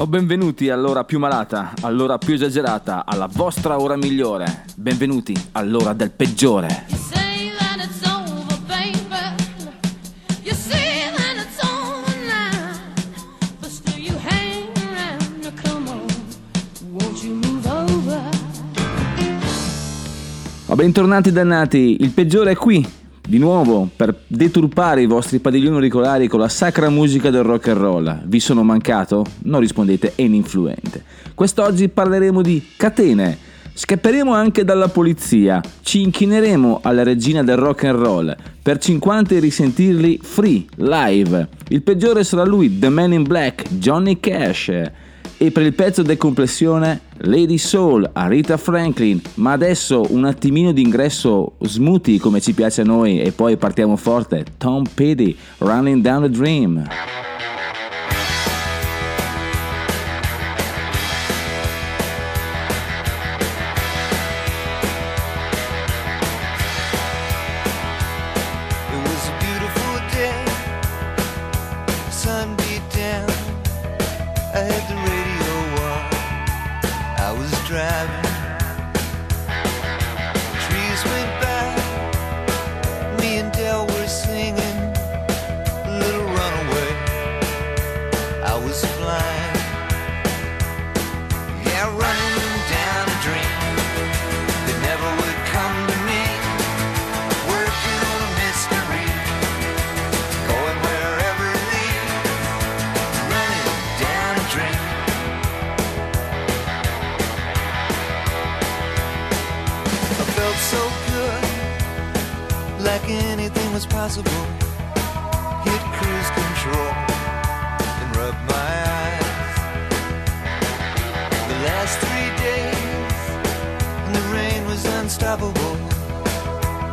O benvenuti all'ora più malata, all'ora più esagerata, alla vostra ora migliore. Benvenuti all'ora del peggiore. Bentornati dannati, il peggiore è qui, di nuovo, per deturpare i vostri padiglioni auricolari con la sacra musica del rock and roll. Vi sono mancato? Non rispondete, è ininfluente. Quest'oggi parleremo di catene. Scapperemo anche dalla polizia, ci inchineremo alla regina del rock and roll, per 50 risentirli free, live. Il peggiore sarà lui, The Man in Black, Johnny Cash. E per il pezzo decompressione, Lady Soul, Arita Franklin, ma adesso un attimino di ingresso smoothie come ci piace a noi. E poi partiamo forte, Tom Petty, Running Down the Dream. Anything was possible. Hit cruise control and rub my eyes. The last three days, and the rain was unstoppable.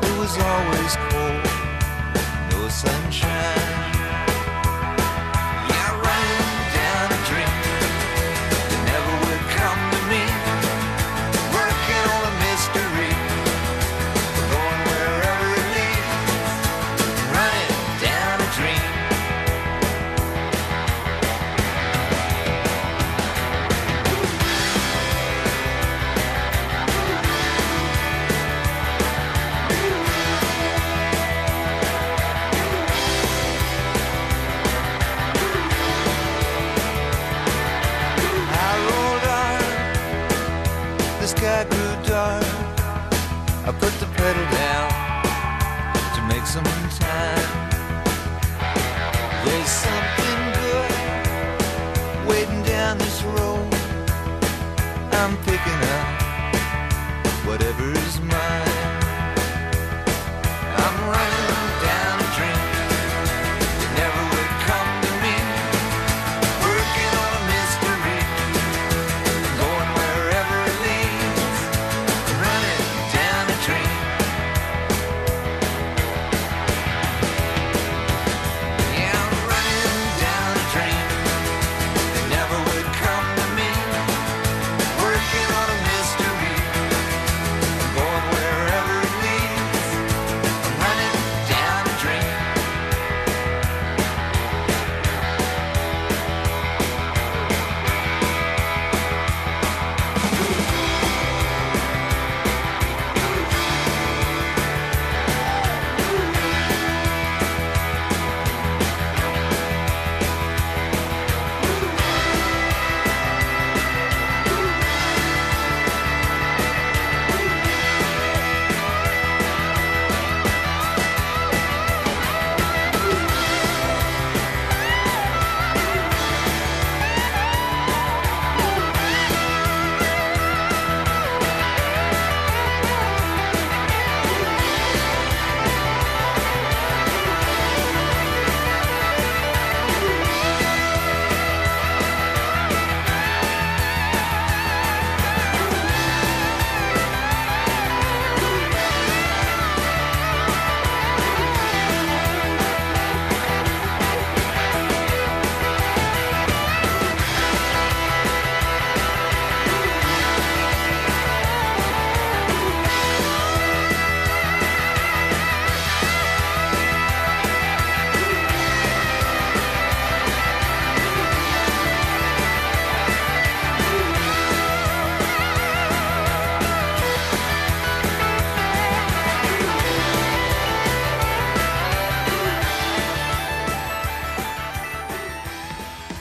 It was always cold, no sunshine.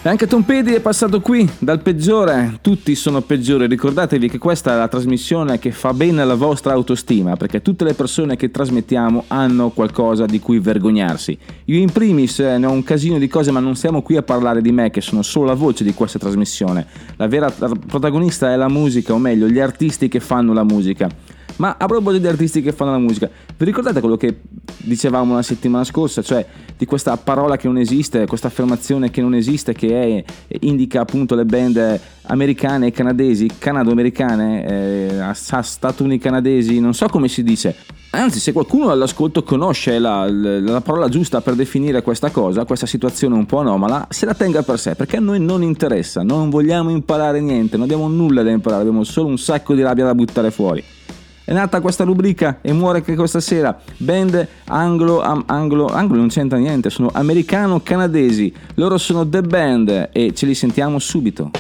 E anche Tom Pedi è passato qui, dal peggiore, tutti sono peggiori, ricordatevi che questa è la trasmissione che fa bene alla vostra autostima, perché tutte le persone che trasmettiamo hanno qualcosa di cui vergognarsi. Io in primis eh, ne ho un casino di cose, ma non siamo qui a parlare di me, che sono solo la voce di questa trasmissione. La vera protagonista è la musica, o meglio, gli artisti che fanno la musica. Ma a proposito di artisti che fanno la musica, vi ricordate quello che dicevamo la settimana scorsa, cioè di questa parola che non esiste, questa affermazione che non esiste, che è, indica appunto le band americane e canadesi, canado-americane, eh, statunitensi-canadesi, non so come si dice. Anzi, se qualcuno all'ascolto conosce la, la, parola giusta per definire questa cosa, questa situazione un po' anomala, se la tenga per sé, perché a noi non interessa, non vogliamo imparare niente, non abbiamo nulla da imparare, abbiamo solo un sacco di rabbia da buttare fuori. È nata questa rubrica e muore anche questa sera. Band anglo, am, anglo, anglo non c'entra niente, sono americano-canadesi. Loro sono The Band e ce li sentiamo subito.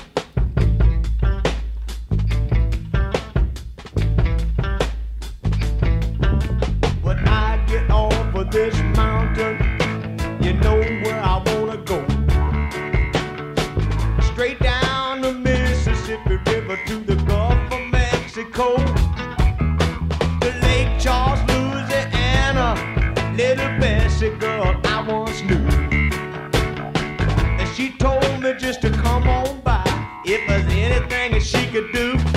she could do.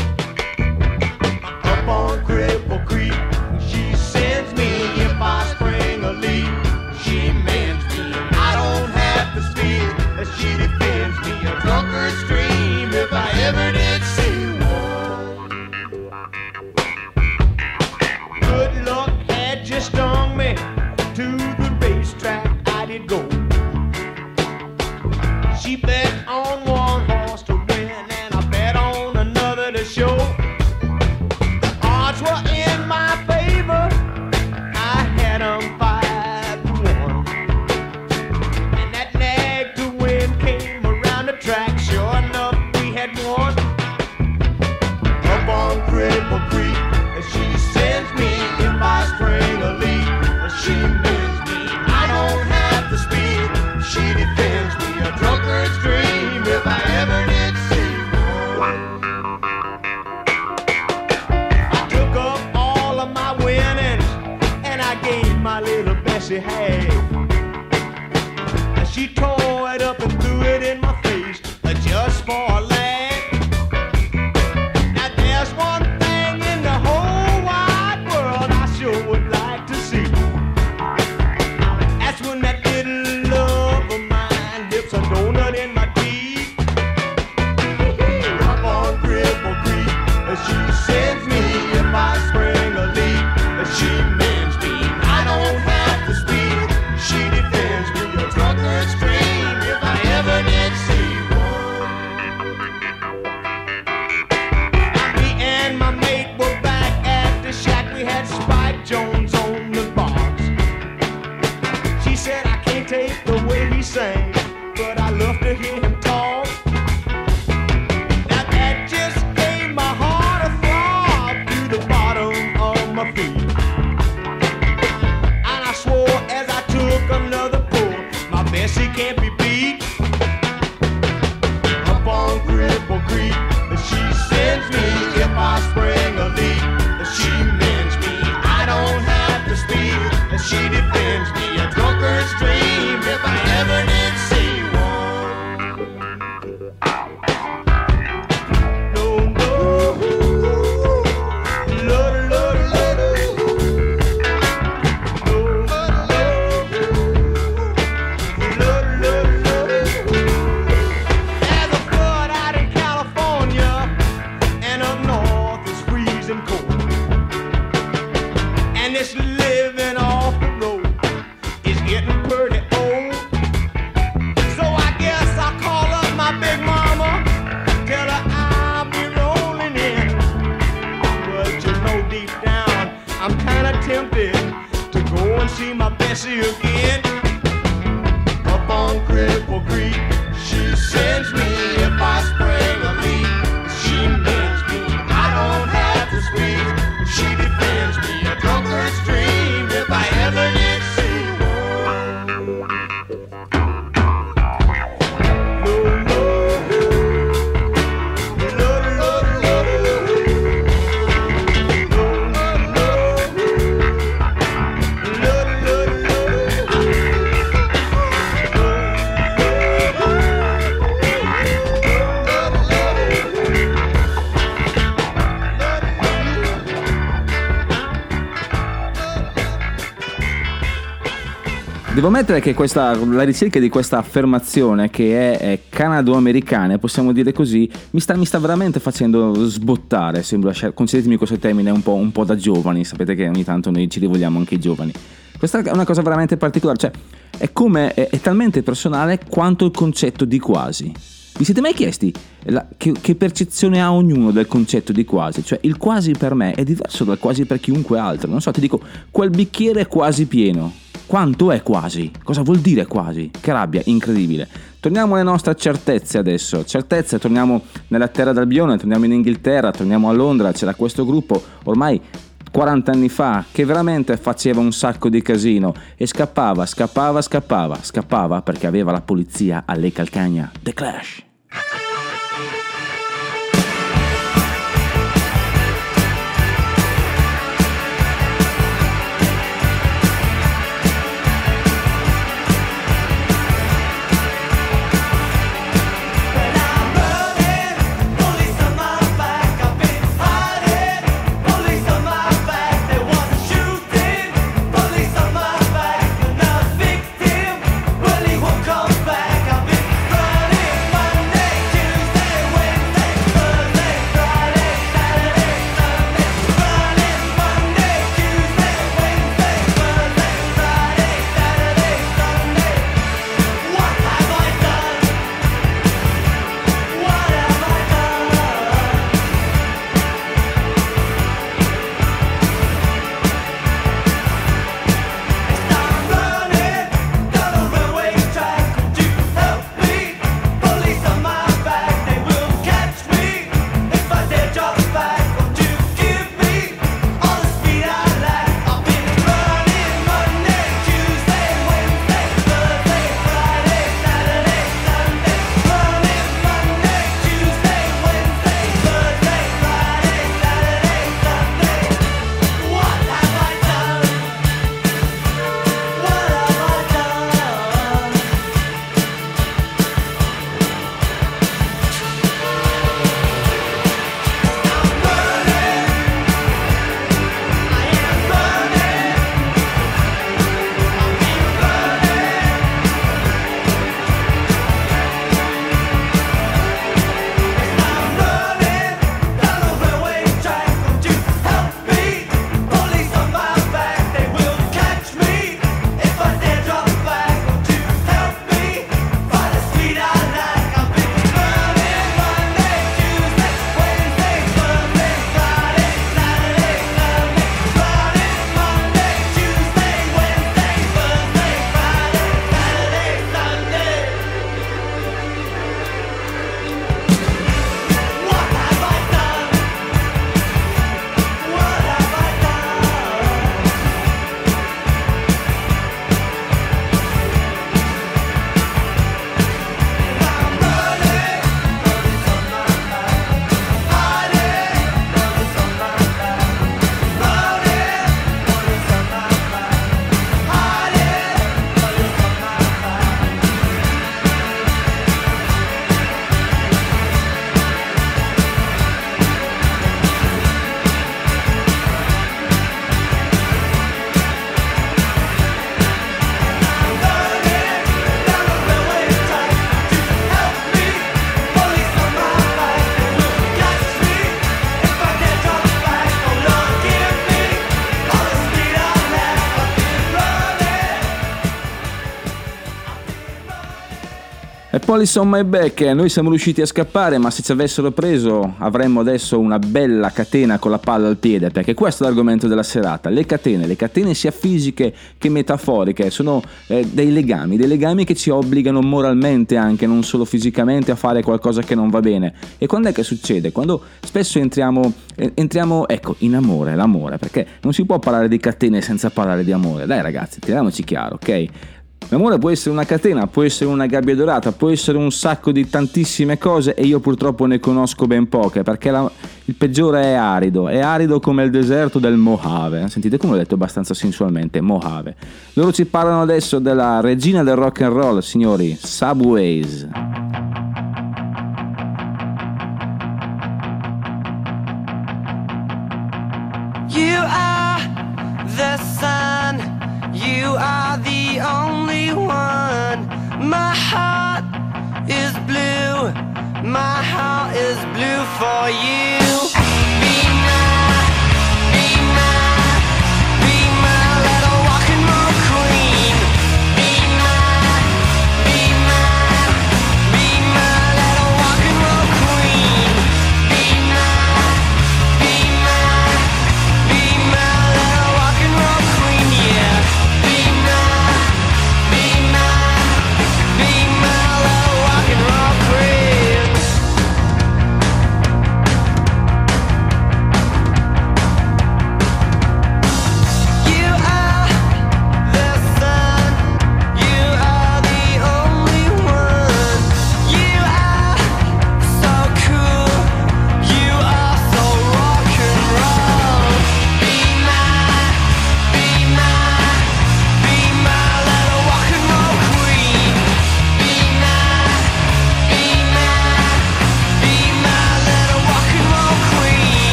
Devo ammettere che questa, la ricerca di questa affermazione che è, è canado-americana, possiamo dire così, mi sta, mi sta veramente facendo sbottare, sembra, concedetemi questo termine un po', un po' da giovani, sapete che ogni tanto noi ci rivolgiamo anche ai giovani. Questa è una cosa veramente particolare, cioè è come, è, è talmente personale quanto il concetto di quasi. Vi siete mai chiesti la- che, che percezione ha ognuno del concetto di quasi? Cioè il quasi per me è diverso dal quasi per chiunque altro. Non so, ti dico, quel bicchiere è quasi pieno. Quanto è quasi? Cosa vuol dire quasi? Che rabbia, incredibile. Torniamo alle nostre certezze adesso. Certezze, torniamo nella terra d'Albione, torniamo in Inghilterra, torniamo a Londra. C'era questo gruppo ormai 40 anni fa che veramente faceva un sacco di casino e scappava, scappava, scappava, scappava perché aveva la polizia alle calcagna. The Clash. E Police on my back, noi siamo riusciti a scappare, ma se ci avessero preso avremmo adesso una bella catena con la palla al piede, perché questo è l'argomento della serata. Le catene, le catene sia fisiche che metaforiche, sono eh, dei legami, dei legami che ci obbligano moralmente anche, non solo fisicamente, a fare qualcosa che non va bene. E quando è che succede? Quando spesso entriamo, eh, entriamo ecco, in amore, l'amore, perché non si può parlare di catene senza parlare di amore. Dai ragazzi, tiriamoci chiaro, ok? L'amore può essere una catena, può essere una gabbia dorata, può essere un sacco di tantissime cose e io purtroppo ne conosco ben poche perché la- il peggiore è arido, è arido come il deserto del Mojave. Sentite come l'ho detto abbastanza sensualmente, Mojave. Loro ci parlano adesso della regina del rock and roll, signori, Subways. You are the sun. You are the only one. My heart is blue. My heart is blue for you.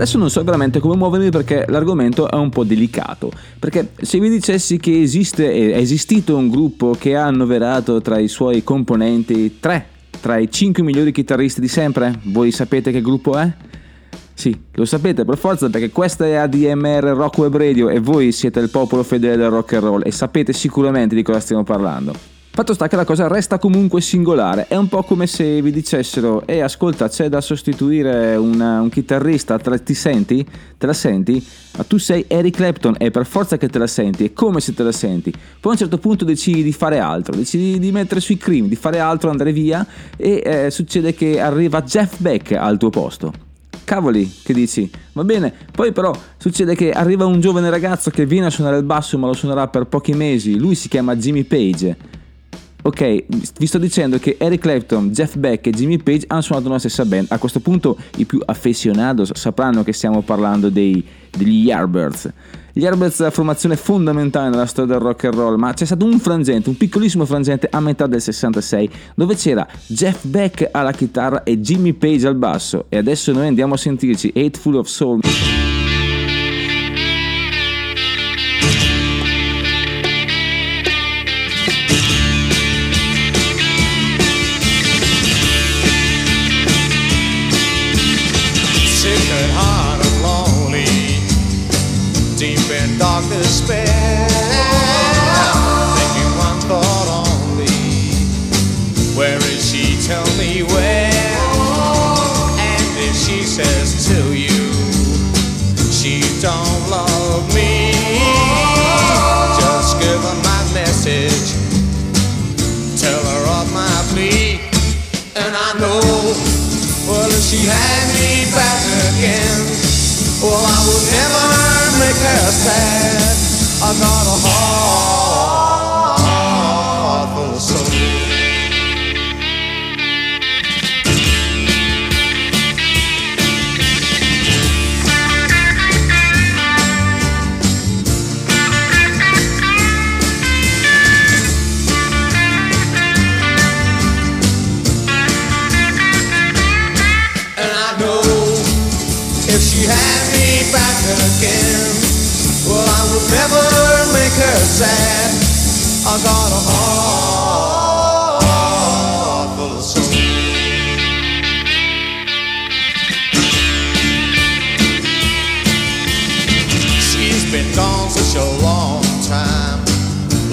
Adesso non so veramente come muovermi perché l'argomento è un po' delicato. Perché se vi dicessi che esiste, è esistito un gruppo che ha annoverato tra i suoi componenti tre tra i cinque migliori chitarristi di sempre, voi sapete che gruppo è? Sì, lo sapete per forza perché questa è ADMR Rock Web Radio e voi siete il popolo fedele del rock and roll e sapete sicuramente di cosa stiamo parlando. Fatto sta che la cosa resta comunque singolare, è un po' come se vi dicessero e ascolta c'è da sostituire una- un chitarrista, te ti senti? Te la senti? Ma tu sei Eric Clapton e per forza che te la senti, è come se te la senti. Poi a un certo punto decidi di fare altro, decidi di mettere sui cream, di fare altro, andare via e eh, succede che arriva Jeff Beck al tuo posto. Cavoli, che dici? Va bene, poi però succede che arriva un giovane ragazzo che viene a suonare il basso ma lo suonerà per pochi mesi, lui si chiama Jimmy Page. Ok, vi sto dicendo che Eric Clapton, Jeff Beck e Jimmy Page hanno suonato nella stessa band. A questo punto i più affezionados sapranno che stiamo parlando dei, degli Yardbirds. Gli Yardbirds è la formazione fondamentale nella storia del rock and roll, ma c'è stato un frangente, un piccolissimo frangente a metà del 66, dove c'era Jeff Beck alla chitarra e Jimmy Page al basso. E adesso noi andiamo a sentirci Hateful of Soul. She's been gone such a long time,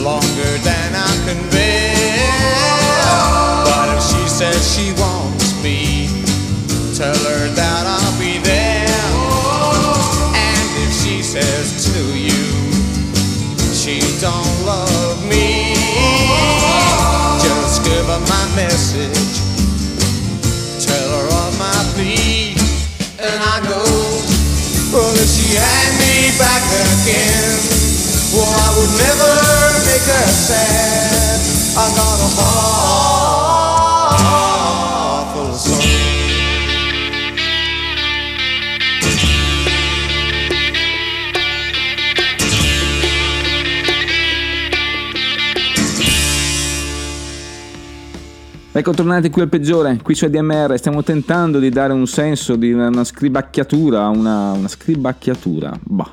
longer than I can bear. But if she says she wants me, tell her that I'll be there. And if she says to you, she don't love me, just give her my message. Tell her of my plea, and I know. Well, if she back again, well, I would never make her sad. I got a heart full of soul. Ecco, tornati qui al peggiore, qui su ADMR, stiamo tentando di dare un senso di una, una scribacchiatura, una, una scribacchiatura, bah,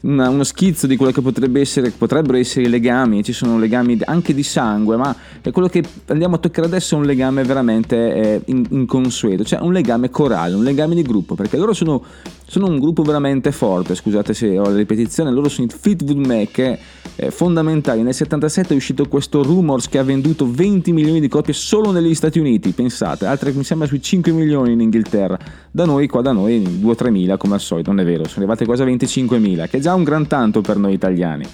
una- uno schizzo di quello che potrebbe essere, potrebbero essere i legami, ci sono legami anche di sangue, ma quello che andiamo a toccare adesso è un legame veramente eh, in- inconsueto, cioè un legame corale, un legame di gruppo, perché loro sono, sono un gruppo veramente forte, scusate se ho la ripetizione, loro sono i Fleetwood Mac, che, eh, fondamentali. Nel 77 è uscito questo Rumors che ha venduto 20 milioni di copie solo negli Stati Uniti, pensate, altre mi sembra sui 5 milioni in Inghilterra. Da noi, qua da noi, 2-3 mila come al solito, non è vero, sono arrivate quasi a 25 mila, che è già un gran tanto per noi italiani.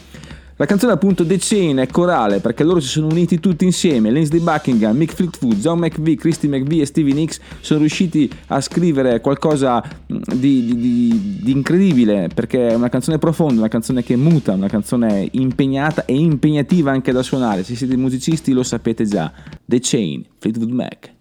La canzone appunto The Chain è corale perché loro si sono uniti tutti insieme, Lindsay Buckingham, Mick Fleetwood, John McVie, Christy McVie e Stevie Nicks sono riusciti a scrivere qualcosa mh, di, di- di- di incredibile perché è una canzone profonda, una canzone che muta, una canzone impegnata e impegnativa anche da suonare, se siete musicisti lo sapete già, The Chain, Fleetwood Mac.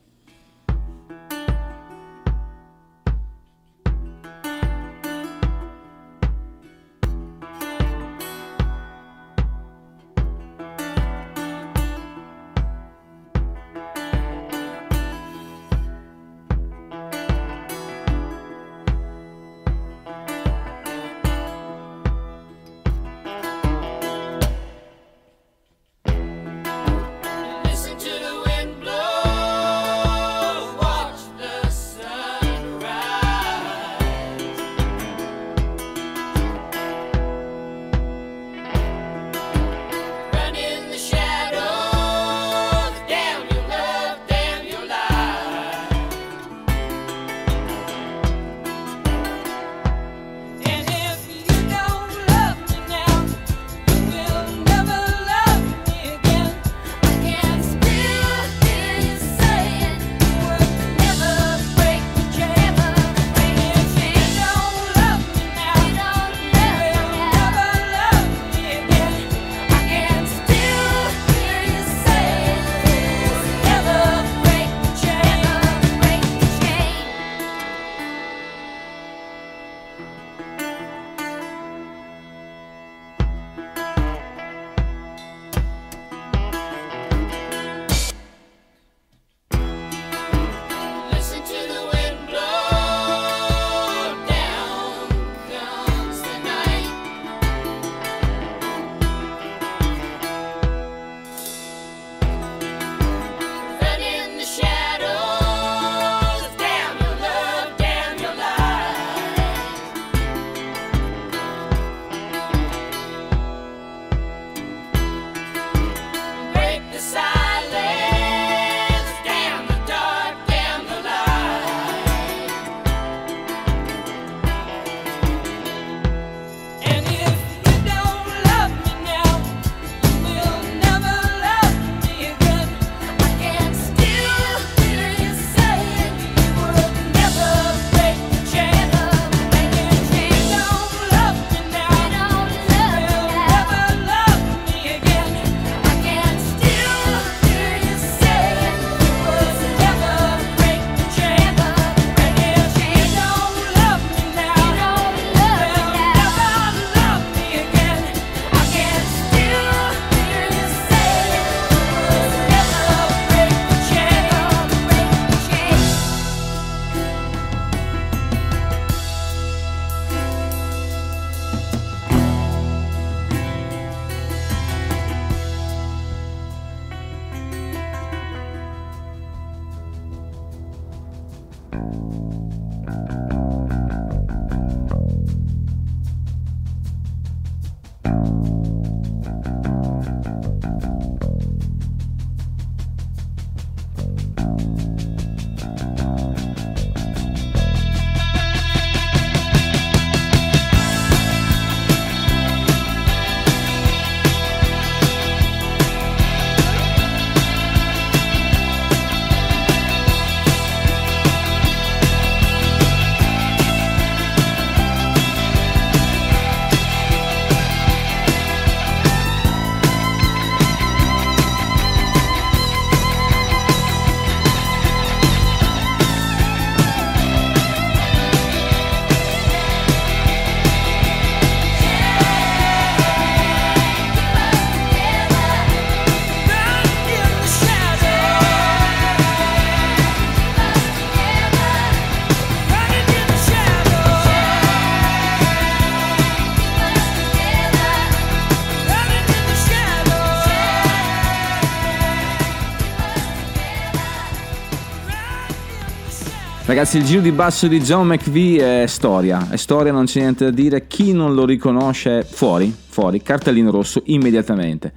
Ragazzi, il giro di basso di John McVie è storia, è storia, non c'è niente da dire. Chi non lo riconosce, fuori, fuori, cartellino rosso immediatamente.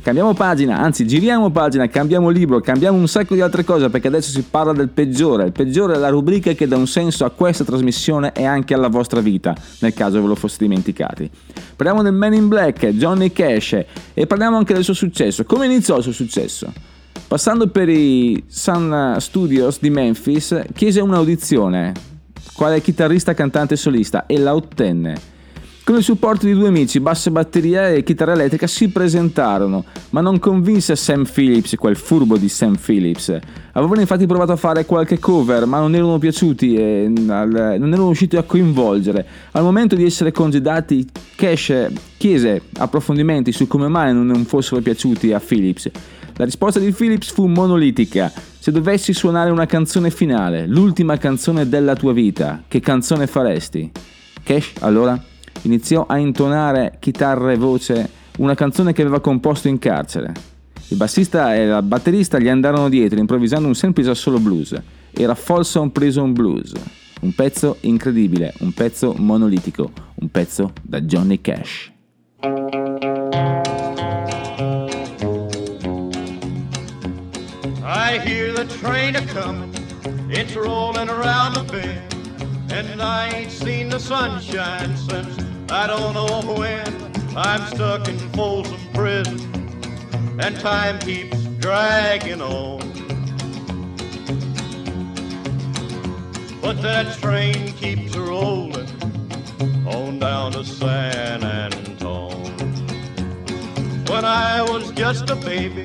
Cambiamo pagina, anzi giriamo pagina, cambiamo libro, cambiamo un sacco di altre cose perché adesso si parla del peggiore. Il peggiore è la rubrica che dà un senso a questa trasmissione e anche alla vostra vita, nel caso ve lo foste dimenticati. Parliamo del Man in Black, Johnny Cash e parliamo anche del suo successo. Come iniziò il suo successo? Passando per i Sun Studios di Memphis, chiese un'audizione quale chitarrista, cantante e solista e la ottenne. Con il supporto di due amici, basso e batteria e chitarra elettrica, si presentarono, ma non convinse Sam Phillips, quel furbo di Sam Phillips. Avevano infatti provato a fare qualche cover, ma non erano piaciuti e non erano riusciti a coinvolgere. Al momento di essere congedati, Cash chiese approfondimenti su come mai non fossero piaciuti a Phillips. La risposta di Phillips fu monolitica. Se dovessi suonare una canzone finale, l'ultima canzone della tua vita, che canzone faresti? Cash allora iniziò a intonare chitarra e voce una canzone che aveva composto in carcere. Il bassista e la batterista gli andarono dietro improvvisando un semplice assolo blues. Era Folsom Prison Blues. Un pezzo incredibile, un pezzo monolitico, un pezzo da Johnny Cash. I hear the train a comin', it's rolling around the bend, and I ain't seen the sunshine since I don't know when. I'm stuck in Folsom Prison, and time keeps dragging on. But that train keeps rolling on down to San Antone. When I was just a baby,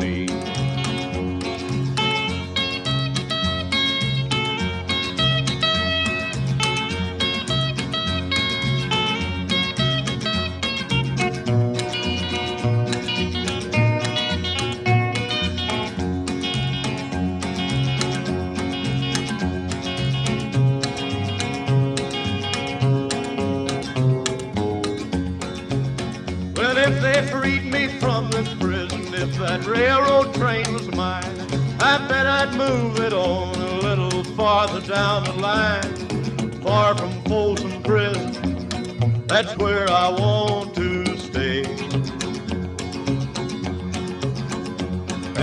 move it on a little farther down the line, far from Folsom Prison. That's where I want to stay.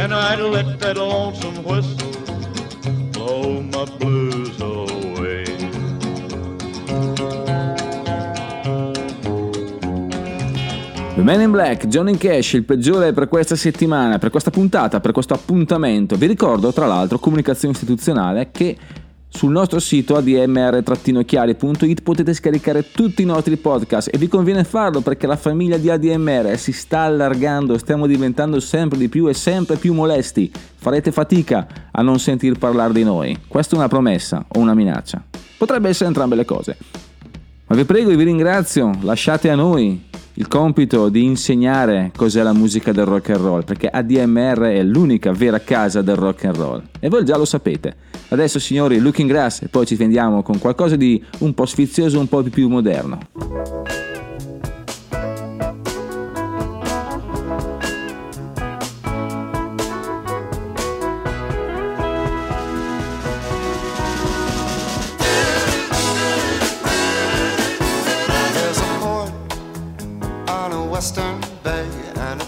And I'd let that lonesome whistle blow my blues. Man in Black, Johnny Cash, il peggiore per questa settimana, per questa puntata, per questo appuntamento. Vi ricordo tra l'altro, comunicazione istituzionale, che sul nostro sito admr-chiari.it potete scaricare tutti i nostri podcast e vi conviene farlo perché la famiglia di ADMR si sta allargando, stiamo diventando sempre di più e sempre più molesti. Farete fatica a non sentir parlare di noi. Questa è una promessa o una minaccia. Potrebbe essere entrambe le cose. Ma vi prego e vi ringrazio, lasciate a noi il compito di insegnare cos'è la musica del rock and roll, perché ADMR è l'unica vera casa del rock and roll. E voi già lo sapete. Adesso signori, Looking Grass e poi ci tendiamo con qualcosa di un po' sfizioso, un po' più moderno.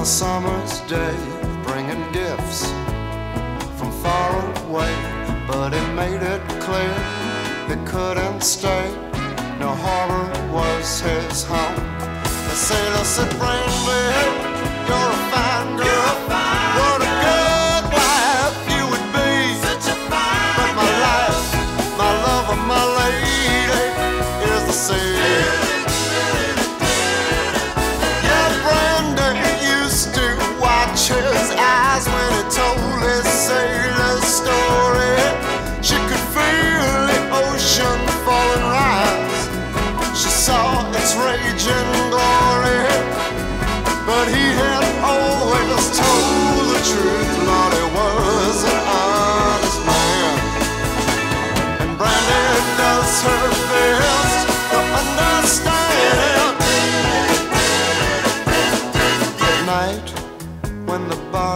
a summer's day, bringing gifts from far away, but he made it clear he couldn't stay. No harbor was his home. The sailor said, Brandy, you're a fine girl. What a good told his sailor story. She could feel the ocean fall and rise. She saw its raging glory. But he had always told the truth, Lord, he was an honest man. And Brandon does her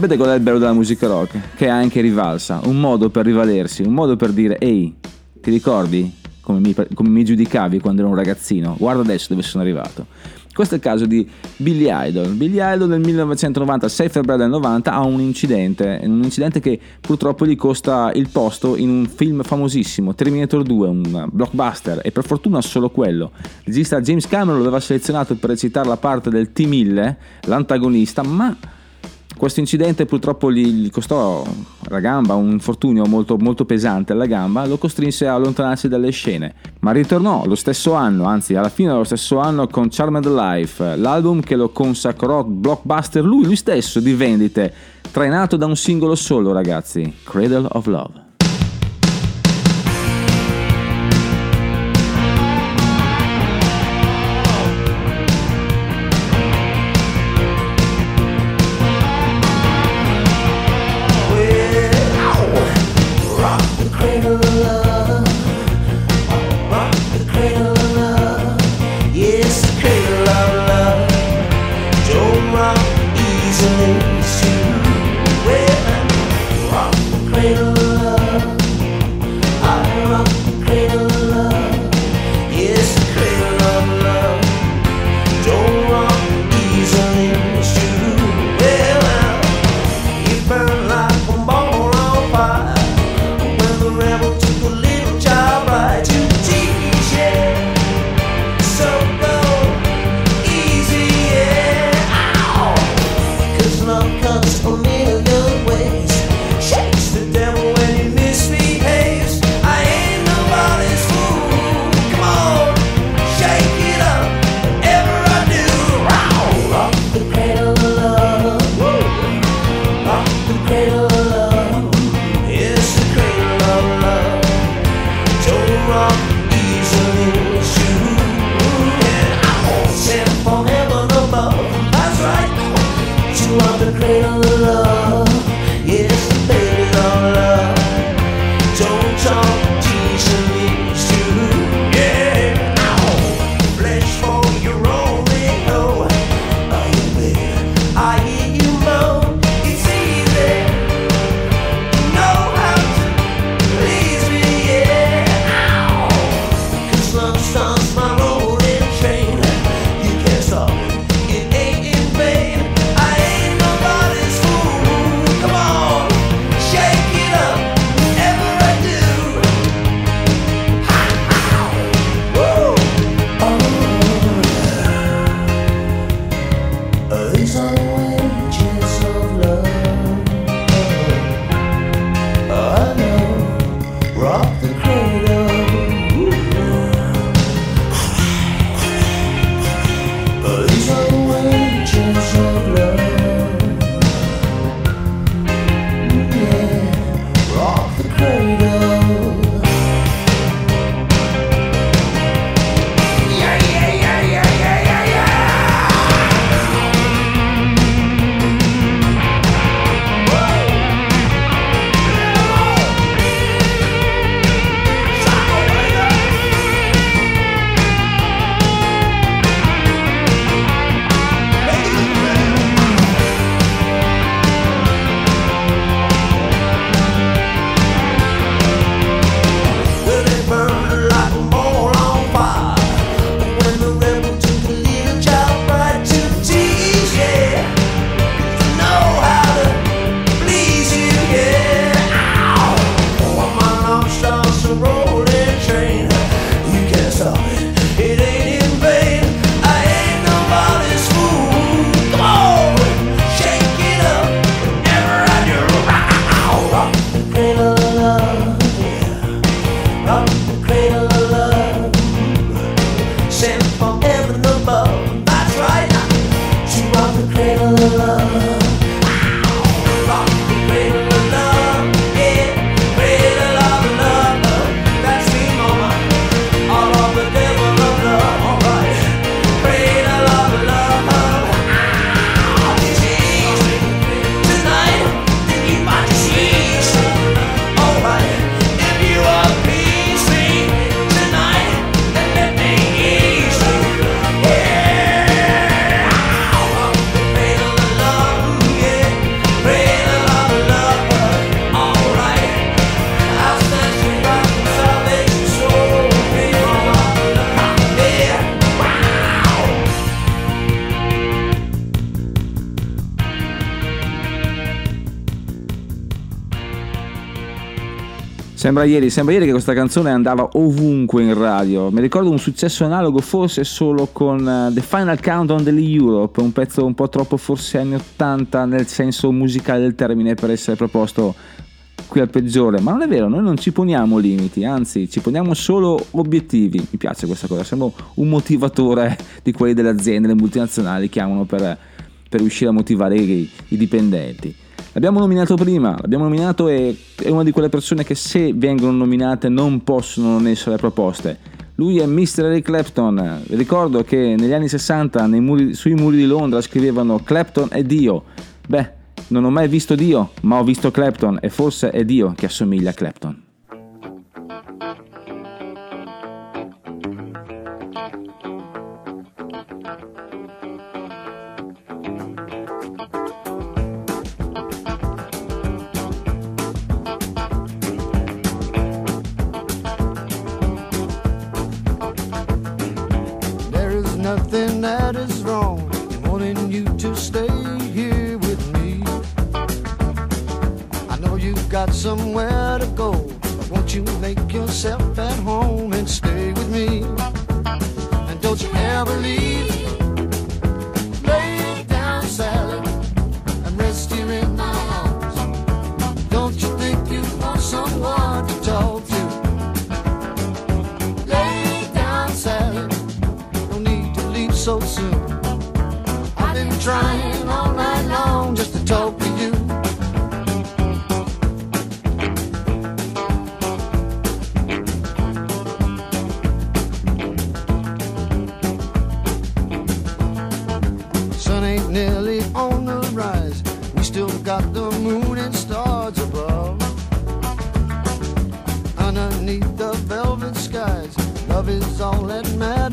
Sapete qual è il bello della musica rock? Che è anche rivalsa, un modo per rivalersi, un modo per dire ehi, ti ricordi come mi, come mi giudicavi quando ero un ragazzino? Guarda adesso dove sono arrivato. Questo è il caso di Billy Idol. Billy Idol nel 1990, 6 febbraio del 90, ha un incidente, un incidente che purtroppo gli costa il posto in un film famosissimo, Terminator 2, un blockbuster, e per fortuna solo quello. Il regista James Cameron lo aveva selezionato per recitare la parte del T-1000, l'antagonista, ma questo incidente purtroppo gli, costò la gamba, un infortunio molto, molto pesante alla gamba, lo costrinse a allontanarsi dalle scene, ma ritornò lo stesso anno, anzi alla fine dello stesso anno con Charmed Life, l'album che lo consacrò blockbuster lui, lui stesso di vendite, trainato da un singolo solo ragazzi, Cradle of Love. Sembra ieri, sembra ieri che questa canzone andava ovunque in radio. Mi ricordo un successo analogo forse solo con eh, The Final Countdown dell'Europe, un pezzo un po' troppo forse anni 80 nel senso musicale del termine per essere proposto qui al peggiore, ma non è vero, noi non ci poniamo limiti, anzi ci poniamo solo obiettivi. Mi piace questa cosa, sembra un motivatore di quelli delle aziende, le multinazionali chiamano per, per riuscire a motivare i, i dipendenti. L'abbiamo nominato prima, l'abbiamo nominato e è una di quelle persone che se vengono nominate non possono non essere proposte. Lui è Mr. Eric Clapton. Ricordo che negli anni 60 nei muri- sui muri di Londra scrivevano Clapton è Dio. Beh, non ho mai visto Dio, ma ho visto Clapton e forse è Dio che assomiglia a Clapton. Nothing that is wrong in wanting you to stay here with me. I know you've got somewhere to go, but won't you make yourself at home and stay with me? And don't you ever leave. Love is all that matters.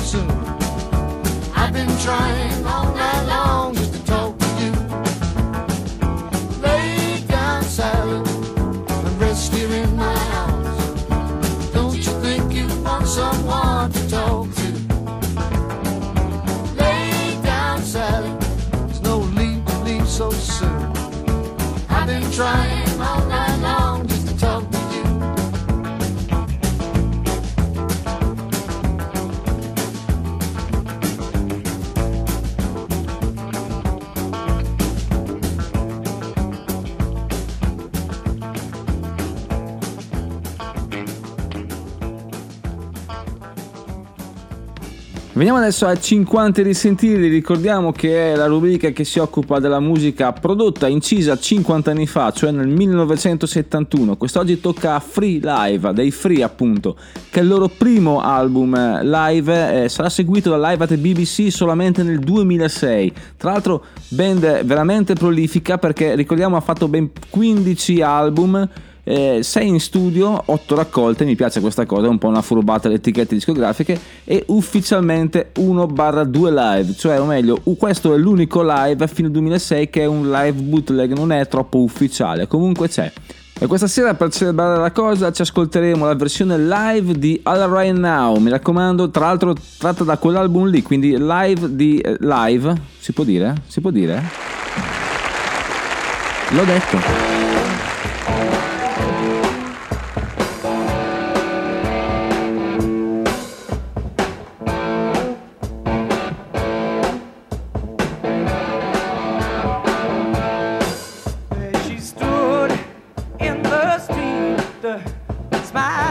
soon. I've been trying all night long just to talk to you. Lay down silent and rest here in my arms. Don't you think you want someone to talk to? Lay down silent, there's no need to leave so soon. I've been trying. Veniamo adesso a 50 risentiti, ricordiamo che è la rubrica che si occupa della musica prodotta incisa 50 anni fa, cioè nel 1971. Quest'oggi tocca a Free Live, dei Free appunto, che è il loro primo album eh, live, eh, sarà seguito da Live at BBC solamente nel 2006. Tra l'altro band veramente prolifica perché ricordiamo ha fatto ben 15 album. 6 in studio, 8 raccolte, mi piace questa cosa, è un po' una furbata alle etichette discografiche e ufficialmente 1-2 live, cioè o meglio, questo è l'unico live a fine 2006 che è un live bootleg, non è troppo ufficiale, comunque c'è. E questa sera per celebrare la cosa ci ascolteremo la versione live di All Right Now, mi raccomando, tra l'altro tratta da quell'album lì, quindi live di eh, live, si può dire? Si può dire? L'ho detto. smile.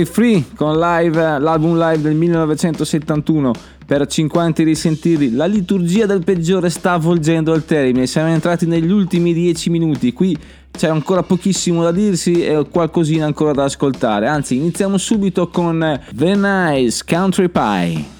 Made Free con live, l'album live del 1971 per 50 risentiri La liturgia del peggiore sta avvolgendo al termine, siamo entrati negli ultimi 10 minuti, qui c'è ancora pochissimo da dirsi e qualcosina ancora da ascoltare, anzi iniziamo subito con The Nice Country Pie.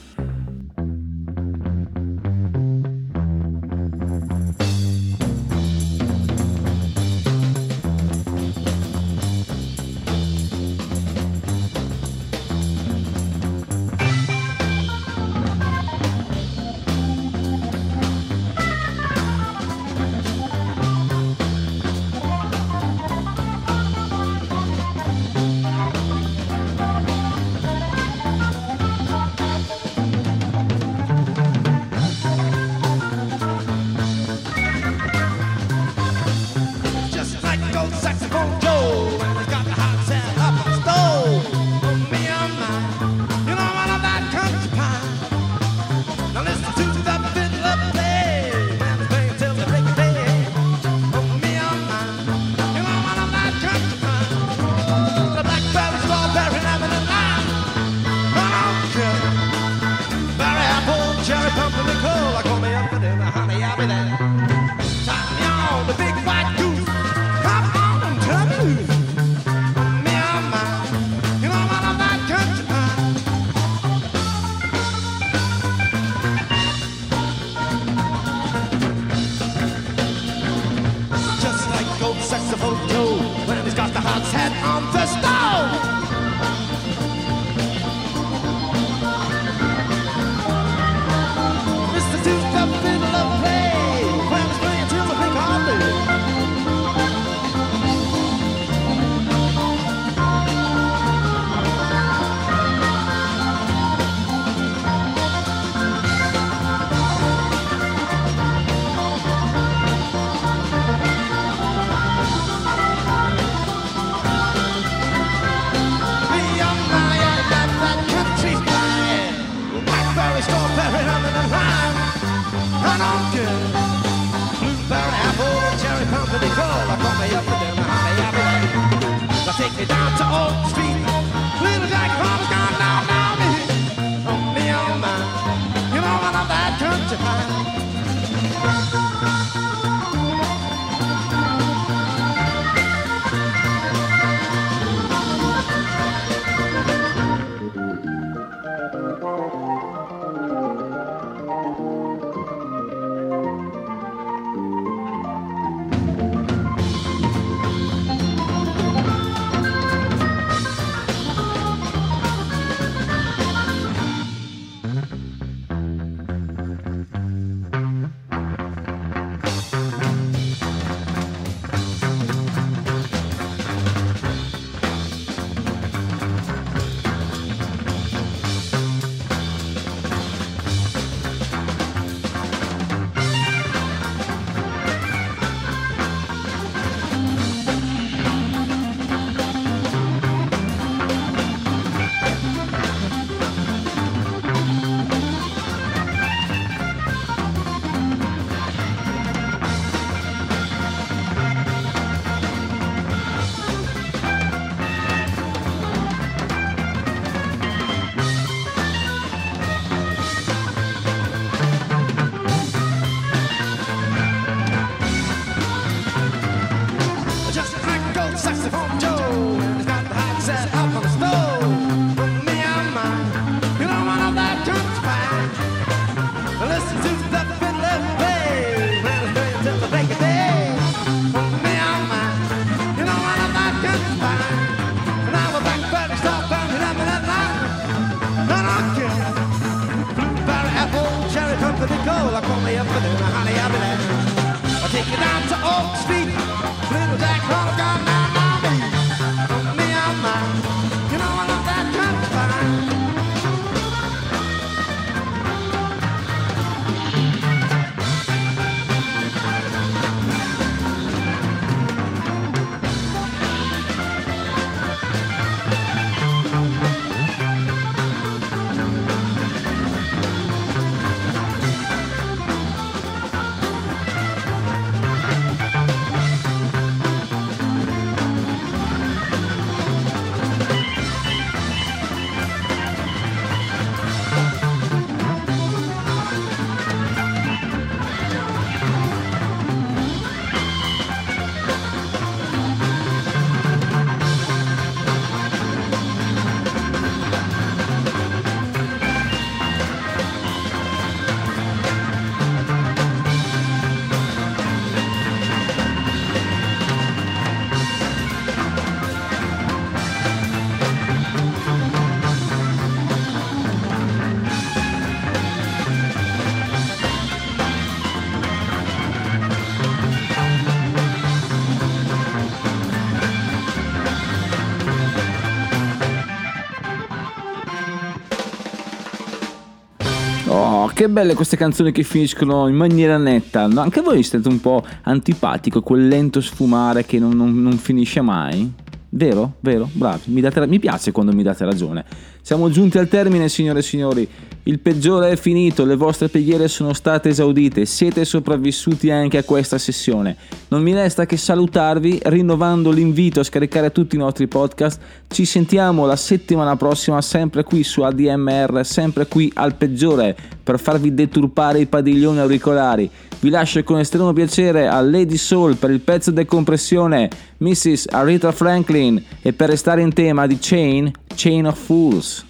Che belle queste canzoni che finiscono in maniera netta. No, anche voi siete un po' antipatico, quel lento sfumare che non, non- non finisce mai. Vero? Vero? Bravi. Mi, date- mi piace quando mi date ragione. Siamo giunti al termine, signore e signori. Il peggiore è finito, le vostre preghiere sono state esaudite, siete sopravvissuti anche a questa sessione. Non mi resta che salutarvi rinnovando l'invito a scaricare tutti i nostri podcast. Ci sentiamo la settimana prossima sempre qui su ADMR, sempre qui al peggiore per farvi deturpare i padiglioni auricolari. Vi lascio con estremo piacere a Lady Soul per il pezzo decompressione, Mrs. Aretha Franklin e per restare in tema di Chain, Chain of Fools.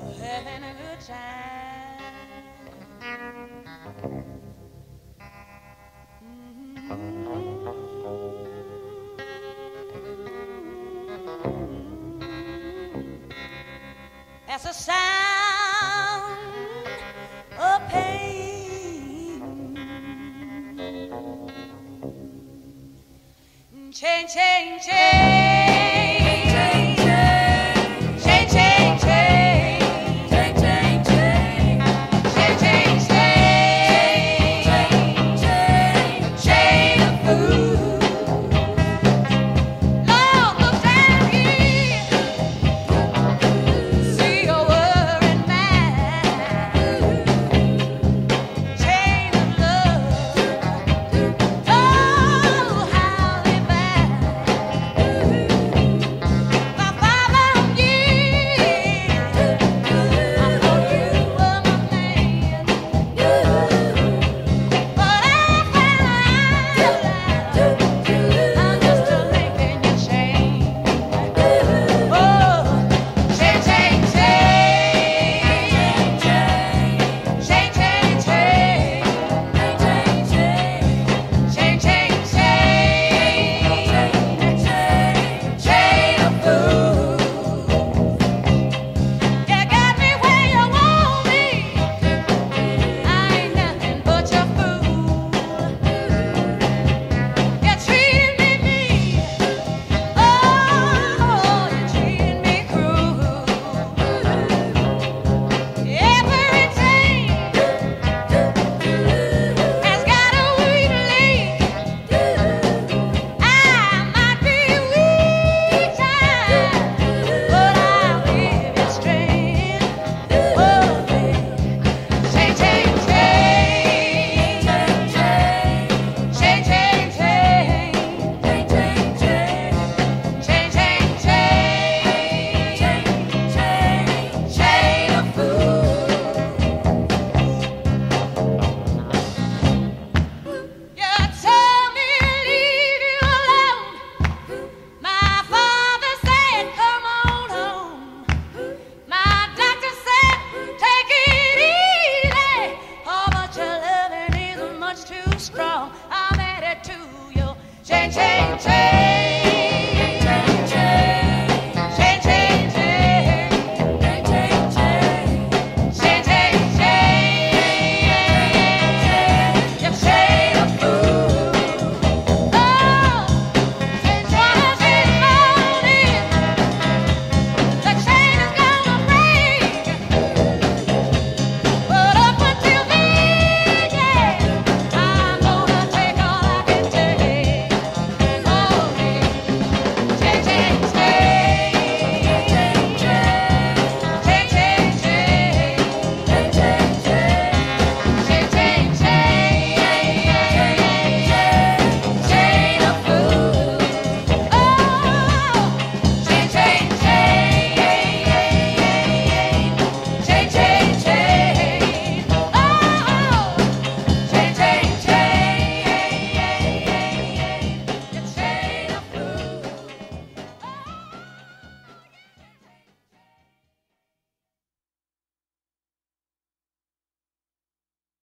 Having a good time. That's a sound of pain. Chain, chain, chain.